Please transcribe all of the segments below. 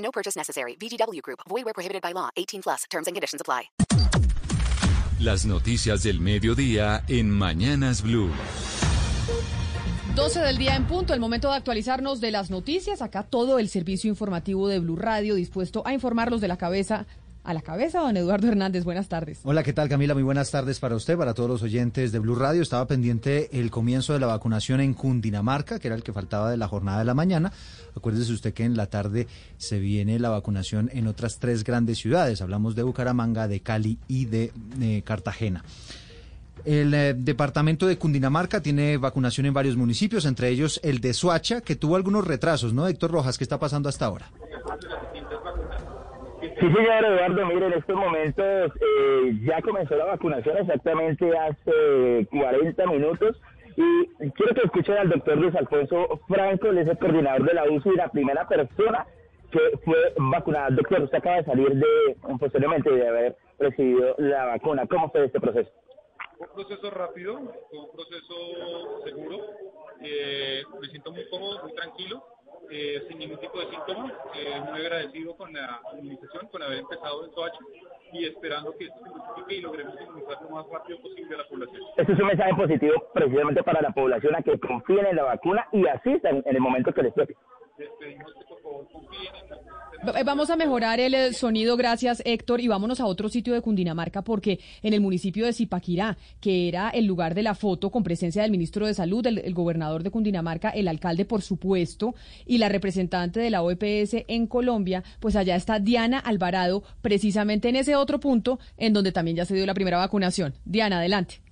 No purchase necessary. VGW Group. Void where prohibited by law. 18 plus. Terms and conditions apply. Las noticias del mediodía en Mañanas Blue. 12 del día en punto, el momento de actualizarnos de las noticias. Acá todo el servicio informativo de Blue Radio dispuesto a informarlos de la cabeza a la cabeza, don Eduardo Hernández. Buenas tardes. Hola, ¿qué tal Camila? Muy buenas tardes para usted, para todos los oyentes de Blue Radio. Estaba pendiente el comienzo de la vacunación en Cundinamarca, que era el que faltaba de la jornada de la mañana. Acuérdese usted que en la tarde se viene la vacunación en otras tres grandes ciudades. Hablamos de Bucaramanga, de Cali y de eh, Cartagena. El eh, departamento de Cundinamarca tiene vacunación en varios municipios, entre ellos el de Soacha, que tuvo algunos retrasos, ¿no, Héctor Rojas? ¿Qué está pasando hasta ahora? Sí, señor Eduardo, mire, en estos momentos eh, ya comenzó la vacunación exactamente hace 40 minutos y quiero que escuchen al doctor Luis Alfonso Franco, él es el coordinador de la UCI y la primera persona que fue vacunada. Doctor, usted acaba de salir de, posteriormente de haber recibido la vacuna. ¿Cómo fue este proceso? un proceso rápido, un proceso seguro. Eh, me siento muy cómodo, muy tranquilo, eh, sin ningún tipo de síntomas. Eh, muy agradecido con la administración, con haber empezado en Soacha y esperando que esto se multiplique y logremos inmunizar lo más rápido posible a la población. Este es un mensaje positivo precisamente para la población a que confíen en la vacuna y asistan en el momento que les toque. Eh, vamos a mejorar el eh, sonido, gracias Héctor, y vámonos a otro sitio de Cundinamarca porque en el municipio de Zipaquirá, que era el lugar de la foto con presencia del ministro de Salud, el, el gobernador de Cundinamarca, el alcalde por supuesto, y la representante de la OEPS en Colombia, pues allá está Diana Alvarado, precisamente en ese otro punto en donde también ya se dio la primera vacunación. Diana, adelante.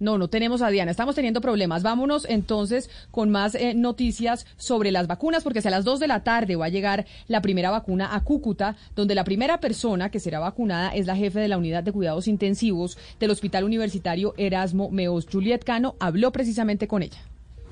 No, no tenemos a Diana, estamos teniendo problemas. Vámonos entonces con más eh, noticias sobre las vacunas, porque a las 2 de la tarde va a llegar la primera vacuna a Cúcuta, donde la primera persona que será vacunada es la jefe de la unidad de cuidados intensivos del Hospital Universitario Erasmo Meos. Juliet Cano habló precisamente con ella.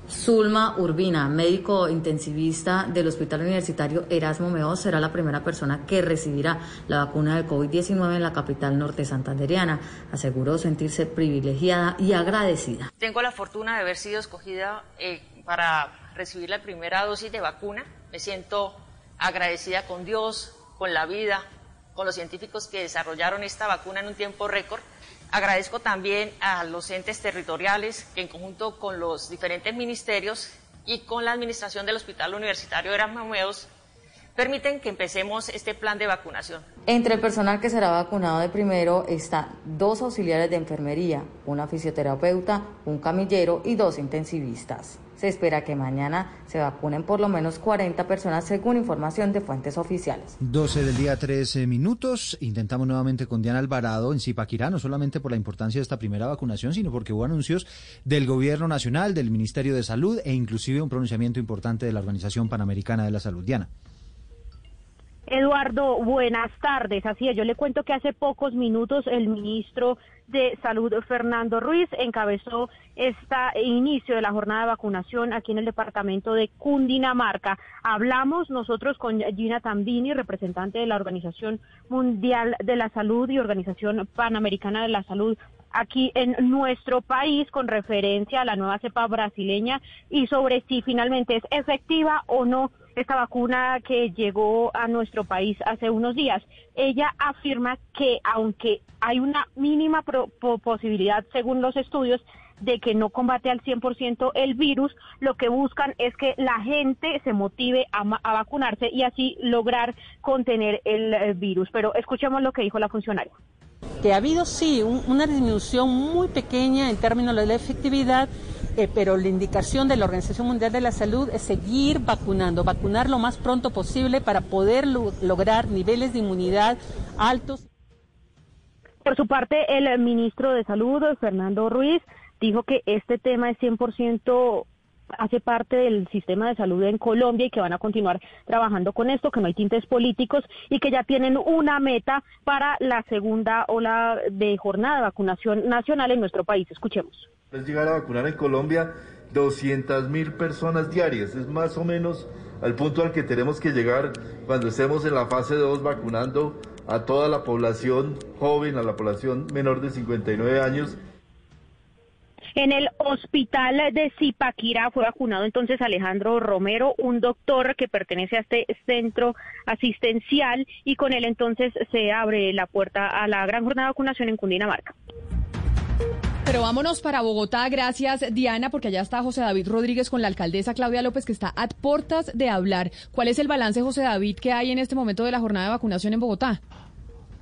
Zulma Urbina, médico intensivista del Hospital Universitario Erasmo Meos, será la primera persona que recibirá la vacuna del COVID-19 en la capital norte santanderiana. Aseguró sentirse privilegiada y agradecida. Tengo la fortuna de haber sido escogida eh, para recibir la primera dosis de vacuna. Me siento agradecida con Dios, con la vida, con los científicos que desarrollaron esta vacuna en un tiempo récord Agradezco también a los entes territoriales que en conjunto con los diferentes ministerios y con la administración del Hospital Universitario Erasmus permiten que empecemos este plan de vacunación. Entre el personal que será vacunado de primero están dos auxiliares de enfermería, una fisioterapeuta, un camillero y dos intensivistas. Se espera que mañana se vacunen por lo menos 40 personas según información de fuentes oficiales. 12 del día, 13 minutos. Intentamos nuevamente con Diana Alvarado en Zipaquirá, no solamente por la importancia de esta primera vacunación, sino porque hubo anuncios del Gobierno Nacional, del Ministerio de Salud e inclusive un pronunciamiento importante de la Organización Panamericana de la Salud. Diana. Eduardo, buenas tardes. Así es, yo le cuento que hace pocos minutos el ministro de Salud, Fernando Ruiz, encabezó este inicio de la jornada de vacunación aquí en el departamento de Cundinamarca. Hablamos nosotros con Gina Tambini, representante de la Organización Mundial de la Salud y Organización Panamericana de la Salud aquí en nuestro país con referencia a la nueva cepa brasileña y sobre si finalmente es efectiva o no esta vacuna que llegó a nuestro país hace unos días. Ella afirma que aunque hay una mínima posibilidad, según los estudios, de que no combate al 100% el virus, lo que buscan es que la gente se motive a, vacunarse y así lograr contener el, el virus. Pero escuchemos lo que dijo la funcionaria que ha habido sí una disminución muy pequeña en términos de la efectividad, eh, pero la indicación de la Organización Mundial de la Salud es seguir vacunando, vacunar lo más pronto posible para poder lograr niveles de inmunidad altos. Por su parte, el ministro de Salud, Fernando Ruiz, dijo que este tema es 100% hace parte del sistema de salud en Colombia y que van a continuar trabajando con esto, que no hay tintes políticos y que ya tienen una meta para la segunda ola de jornada de vacunación nacional en nuestro país. Escuchemos. Es llegar a vacunar en Colombia 200 mil personas diarias, es más o menos al punto al que tenemos que llegar cuando estemos en la fase 2 vacunando a toda la población joven, a la población menor de 59 años. En el hospital de Zipaquirá fue vacunado entonces Alejandro Romero, un doctor que pertenece a este centro asistencial y con él entonces se abre la puerta a la gran jornada de vacunación en Cundinamarca. Pero vámonos para Bogotá, gracias Diana, porque allá está José David Rodríguez con la alcaldesa Claudia López, que está a puertas de hablar. ¿Cuál es el balance, José David, que hay en este momento de la jornada de vacunación en Bogotá?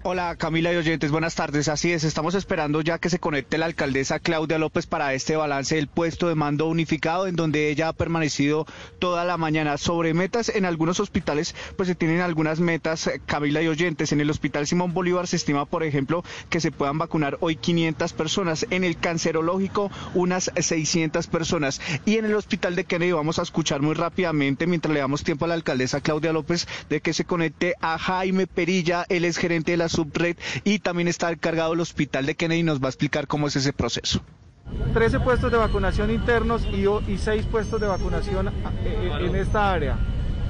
Hola Camila y oyentes, buenas tardes. Así es, estamos esperando ya que se conecte la alcaldesa Claudia López para este balance del puesto de mando unificado en donde ella ha permanecido toda la mañana. Sobre metas en algunos hospitales, pues se tienen algunas metas, Camila y oyentes. En el Hospital Simón Bolívar se estima, por ejemplo, que se puedan vacunar hoy 500 personas. En el cancerológico, unas 600 personas. Y en el Hospital de Kennedy vamos a escuchar muy rápidamente, mientras le damos tiempo a la alcaldesa Claudia López, de que se conecte a Jaime Perilla, él es gerente de la subred y también está encargado el hospital de Kennedy y nos va a explicar cómo es ese proceso. 13 puestos de vacunación internos y, y 6 puestos de vacunación en esta área.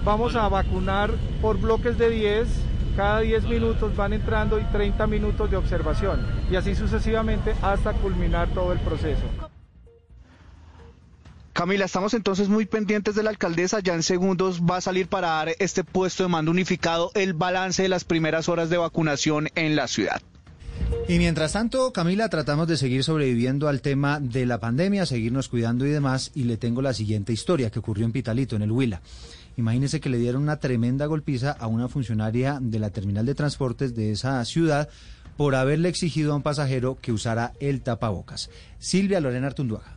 Vamos a vacunar por bloques de 10, cada 10 minutos van entrando y 30 minutos de observación y así sucesivamente hasta culminar todo el proceso. Camila, estamos entonces muy pendientes de la alcaldesa. Ya en segundos va a salir para dar este puesto de mando unificado el balance de las primeras horas de vacunación en la ciudad. Y mientras tanto, Camila, tratamos de seguir sobreviviendo al tema de la pandemia, seguirnos cuidando y demás. Y le tengo la siguiente historia que ocurrió en Pitalito, en el Huila. Imagínese que le dieron una tremenda golpiza a una funcionaria de la terminal de transportes de esa ciudad por haberle exigido a un pasajero que usara el tapabocas. Silvia Lorena Artunduaga.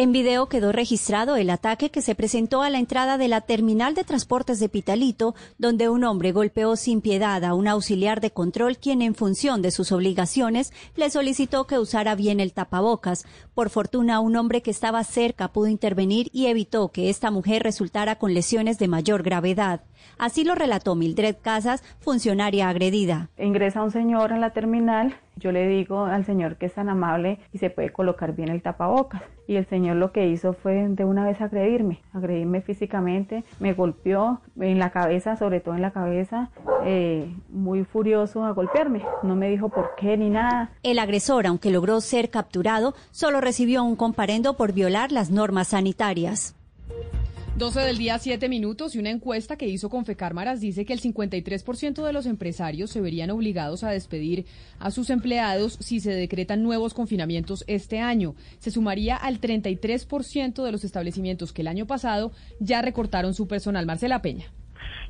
En video quedó registrado el ataque que se presentó a la entrada de la terminal de transportes de Pitalito, donde un hombre golpeó sin piedad a un auxiliar de control quien en función de sus obligaciones le solicitó que usara bien el tapabocas. Por fortuna, un hombre que estaba cerca pudo intervenir y evitó que esta mujer resultara con lesiones de mayor gravedad. Así lo relató Mildred Casas, funcionaria agredida. Ingresa un señor en la terminal, yo le digo al señor que es tan amable y se puede colocar bien el tapabocas. Y el señor lo que hizo fue de una vez agredirme, agredirme físicamente, me golpeó en la cabeza, sobre todo en la cabeza, eh, muy furioso a golpearme. No me dijo por qué ni nada. El agresor, aunque logró ser capturado, solo recibió un comparendo por violar las normas sanitarias. 12 del día, 7 minutos, y una encuesta que hizo Confecármaras dice que el 53% de los empresarios se verían obligados a despedir a sus empleados si se decretan nuevos confinamientos este año. Se sumaría al 33% de los establecimientos que el año pasado ya recortaron su personal. Marcela Peña.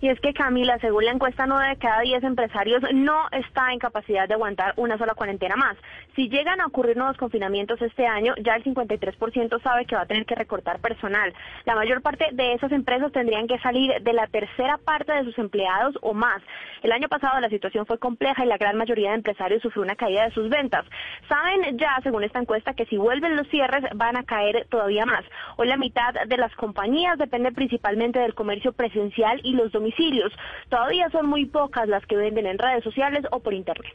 Y es que Camila, según la encuesta, 9 de cada 10 empresarios no está en capacidad de aguantar una sola cuarentena más. Si llegan a ocurrir nuevos confinamientos este año, ya el 53% sabe que va a tener que recortar personal. La mayor parte de esas empresas tendrían que salir de la tercera parte de sus empleados o más. El año pasado la situación fue compleja y la gran mayoría de empresarios sufrió una caída de sus ventas. Saben ya, según esta encuesta, que si vuelven los cierres van a caer todavía más. Hoy la mitad de las compañías depende principalmente del comercio presencial y los domicilios. Todavía son muy pocas las que venden en redes sociales o por internet.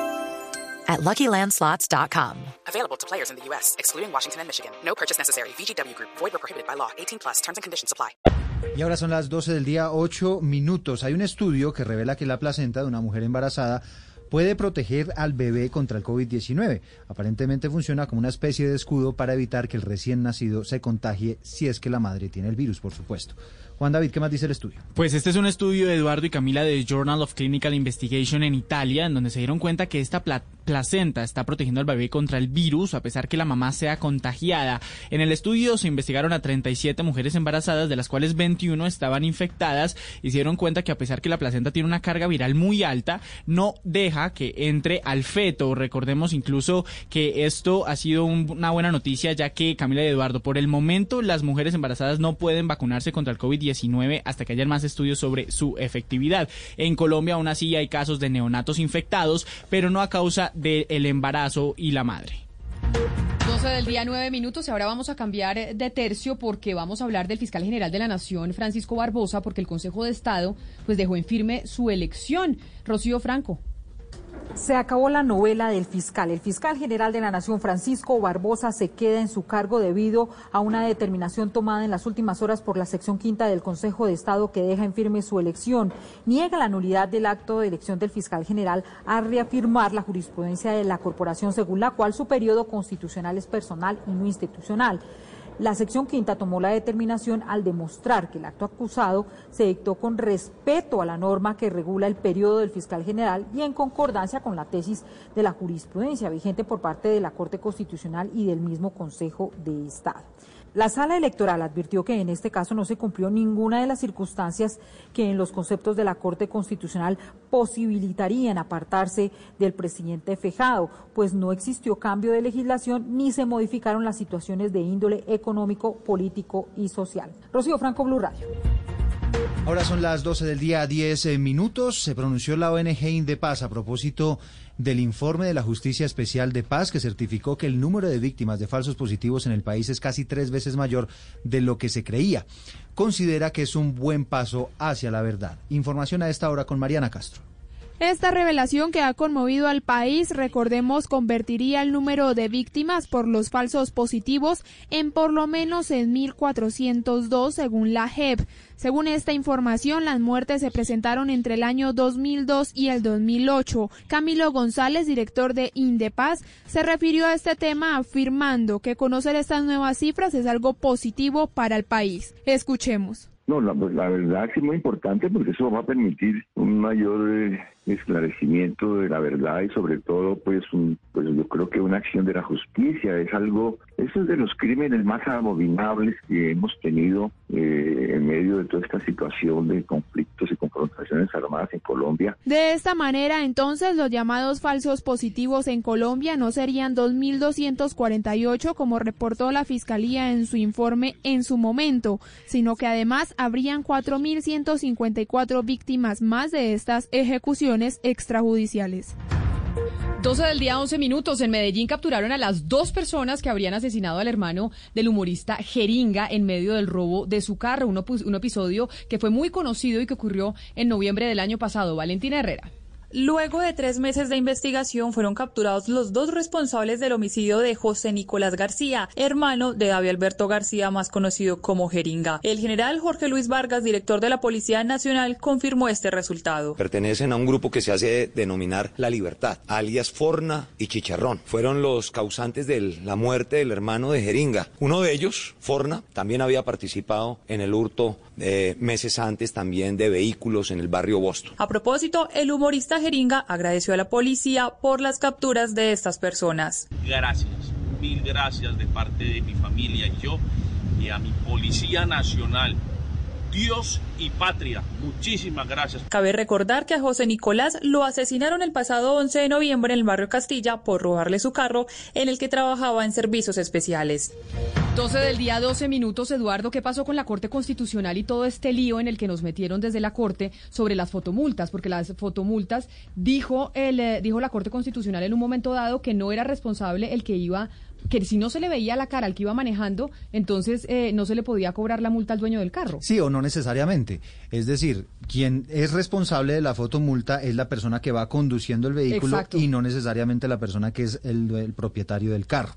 at LuckyLandSlots.com. Available to players in the U.S., excluding Washington and Michigan. No purchase necessary. VGW Group. Void where prohibited by law. 18 plus. Terms and conditions apply. Y ahora son las 12 del día, 8 minutos. Hay un estudio que revela que la placenta de una mujer embarazada puede proteger al bebé contra el COVID-19. Aparentemente funciona como una especie de escudo para evitar que el recién nacido se contagie si es que la madre tiene el virus, por supuesto. Juan David, ¿qué más dice el estudio? Pues este es un estudio de Eduardo y Camila de Journal of Clinical Investigation en Italia, en donde se dieron cuenta que esta placenta está protegiendo al bebé contra el virus, a pesar que la mamá sea contagiada. En el estudio se investigaron a 37 mujeres embarazadas, de las cuales 21 estaban infectadas, y se dieron cuenta que a pesar que la placenta tiene una carga viral muy alta, no deja que entre al feto. Recordemos incluso que esto ha sido una buena noticia, ya que Camila y Eduardo, por el momento las mujeres embarazadas no pueden vacunarse contra el COVID-19 hasta que haya más estudios sobre su efectividad. En Colombia aún así hay casos de neonatos infectados, pero no a causa del embarazo y la madre. 12 del día, 9 minutos. Y ahora vamos a cambiar de tercio porque vamos a hablar del fiscal general de la Nación, Francisco Barbosa, porque el Consejo de Estado pues dejó en firme su elección. Rocío Franco. Se acabó la novela del fiscal. El fiscal general de la Nación, Francisco Barbosa, se queda en su cargo debido a una determinación tomada en las últimas horas por la sección quinta del Consejo de Estado que deja en firme su elección. Niega la nulidad del acto de elección del fiscal general a reafirmar la jurisprudencia de la corporación según la cual su periodo constitucional es personal y no institucional. La sección quinta tomó la determinación al demostrar que el acto acusado se dictó con respeto a la norma que regula el periodo del fiscal general y en concordancia con la tesis de la jurisprudencia vigente por parte de la Corte Constitucional y del mismo Consejo de Estado. La sala electoral advirtió que en este caso no se cumplió ninguna de las circunstancias que en los conceptos de la Corte Constitucional posibilitarían apartarse del presidente Fejado, pues no existió cambio de legislación ni se modificaron las situaciones de índole económico, político y social. Rocío Franco, Blue Radio. Ahora son las 12 del día, 10 eh, minutos. Se pronunció la ONG Indepaz a propósito del informe de la Justicia Especial de Paz que certificó que el número de víctimas de falsos positivos en el país es casi tres veces mayor de lo que se creía. Considera que es un buen paso hacia la verdad. Información a esta hora con Mariana Castro. Esta revelación que ha conmovido al país, recordemos, convertiría el número de víctimas por los falsos positivos en por lo menos en 1.402 según la JEP. Según esta información, las muertes se presentaron entre el año 2002 y el 2008. Camilo González, director de Indepaz, se refirió a este tema afirmando que conocer estas nuevas cifras es algo positivo para el país. Escuchemos. No, la, pues, verdad es muy importante porque eso va a permitir un mayor eh, esclarecimiento de la verdad y sobre todo pues un, pues yo creo que una acción de la justicia es algo eso es de los crímenes más abominables que hemos tenido eh, en medio de toda esta situación de conflictos y confrontaciones armadas en Colombia. De esta manera entonces los llamados falsos positivos en Colombia no serían 2.248 como reportó la Fiscalía en su informe en su momento, sino que además habrían 4.154 víctimas más de estas ejecuciones extrajudiciales. 12 del día, 11 minutos. En Medellín capturaron a las dos personas que habrían asesinado al hermano del humorista Jeringa en medio del robo de su carro. Un, un episodio que fue muy conocido y que ocurrió en noviembre del año pasado. Valentina Herrera. Luego de tres meses de investigación fueron capturados los dos responsables del homicidio de José Nicolás García, hermano de David Alberto García, más conocido como Jeringa. El general Jorge Luis Vargas, director de la Policía Nacional, confirmó este resultado. Pertenecen a un grupo que se hace denominar La Libertad, alias Forna y Chicharrón. Fueron los causantes de la muerte del hermano de Jeringa. Uno de ellos, Forna, también había participado en el hurto de meses antes también de vehículos en el barrio Boston. A propósito, el humorista Jeringa agradeció a la policía por las capturas de estas personas. Gracias, mil gracias de parte de mi familia y yo y a mi Policía Nacional Dios y patria. Muchísimas gracias. Cabe recordar que a José Nicolás lo asesinaron el pasado 11 de noviembre en el barrio Castilla por robarle su carro en el que trabajaba en servicios especiales. 12 del día, 12 minutos. Eduardo, ¿qué pasó con la Corte Constitucional y todo este lío en el que nos metieron desde la Corte sobre las fotomultas? Porque las fotomultas, dijo, el, eh, dijo la Corte Constitucional en un momento dado que no era responsable el que iba que si no se le veía la cara al que iba manejando, entonces eh, no se le podía cobrar la multa al dueño del carro. Sí, o no necesariamente. Es decir, quien es responsable de la fotomulta es la persona que va conduciendo el vehículo y no necesariamente la persona que es el, el propietario del carro.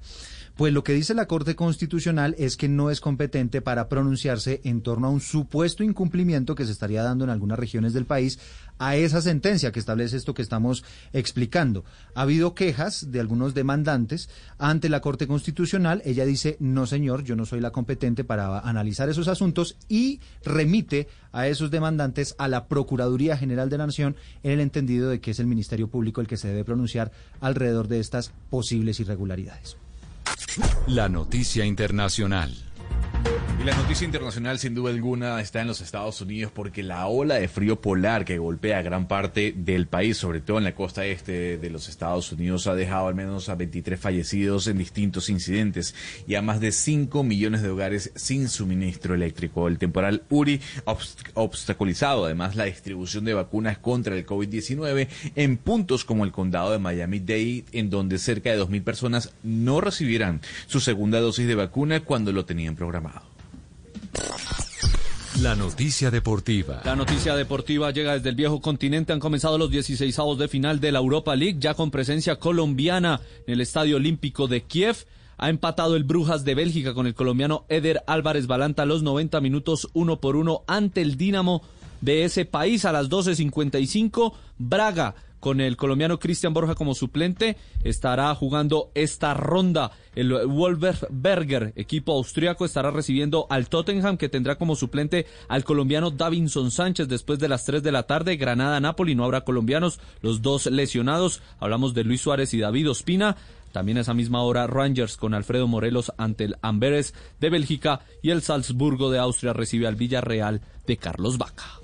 Pues lo que dice la Corte Constitucional es que no es competente para pronunciarse en torno a un supuesto incumplimiento que se estaría dando en algunas regiones del país a esa sentencia que establece esto que estamos explicando. Ha habido quejas de algunos demandantes ante la Corte Constitucional. Ella dice, no señor, yo no soy la competente para analizar esos asuntos y remite a esos demandantes a la Procuraduría General de la Nación en el entendido de que es el Ministerio Público el que se debe pronunciar alrededor de estas posibles irregularidades. La noticia internacional. La noticia internacional sin duda alguna está en los Estados Unidos porque la ola de frío polar que golpea gran parte del país, sobre todo en la costa este de los Estados Unidos, ha dejado al menos a 23 fallecidos en distintos incidentes y a más de 5 millones de hogares sin suministro eléctrico. El temporal Uri ha obstaculizado además la distribución de vacunas contra el COVID-19 en puntos como el condado de Miami-Dade, en donde cerca de 2.000 personas no recibirán su segunda dosis de vacuna cuando lo tenían programado. La noticia deportiva. La noticia deportiva llega desde el viejo continente. Han comenzado los 16 de final de la Europa League, ya con presencia colombiana en el Estadio Olímpico de Kiev. Ha empatado el Brujas de Bélgica con el colombiano Eder Álvarez Balanta los 90 minutos, uno por uno, ante el Dinamo de ese país a las 12.55. Braga con el colombiano Cristian Borja como suplente, estará jugando esta ronda. El Wolverberger, equipo austriaco, estará recibiendo al Tottenham, que tendrá como suplente al colombiano Davinson Sánchez después de las 3 de la tarde. Granada-Napoli, no habrá colombianos, los dos lesionados. Hablamos de Luis Suárez y David Ospina. También a esa misma hora Rangers con Alfredo Morelos ante el Amberes de Bélgica y el Salzburgo de Austria recibe al Villarreal de Carlos Vaca.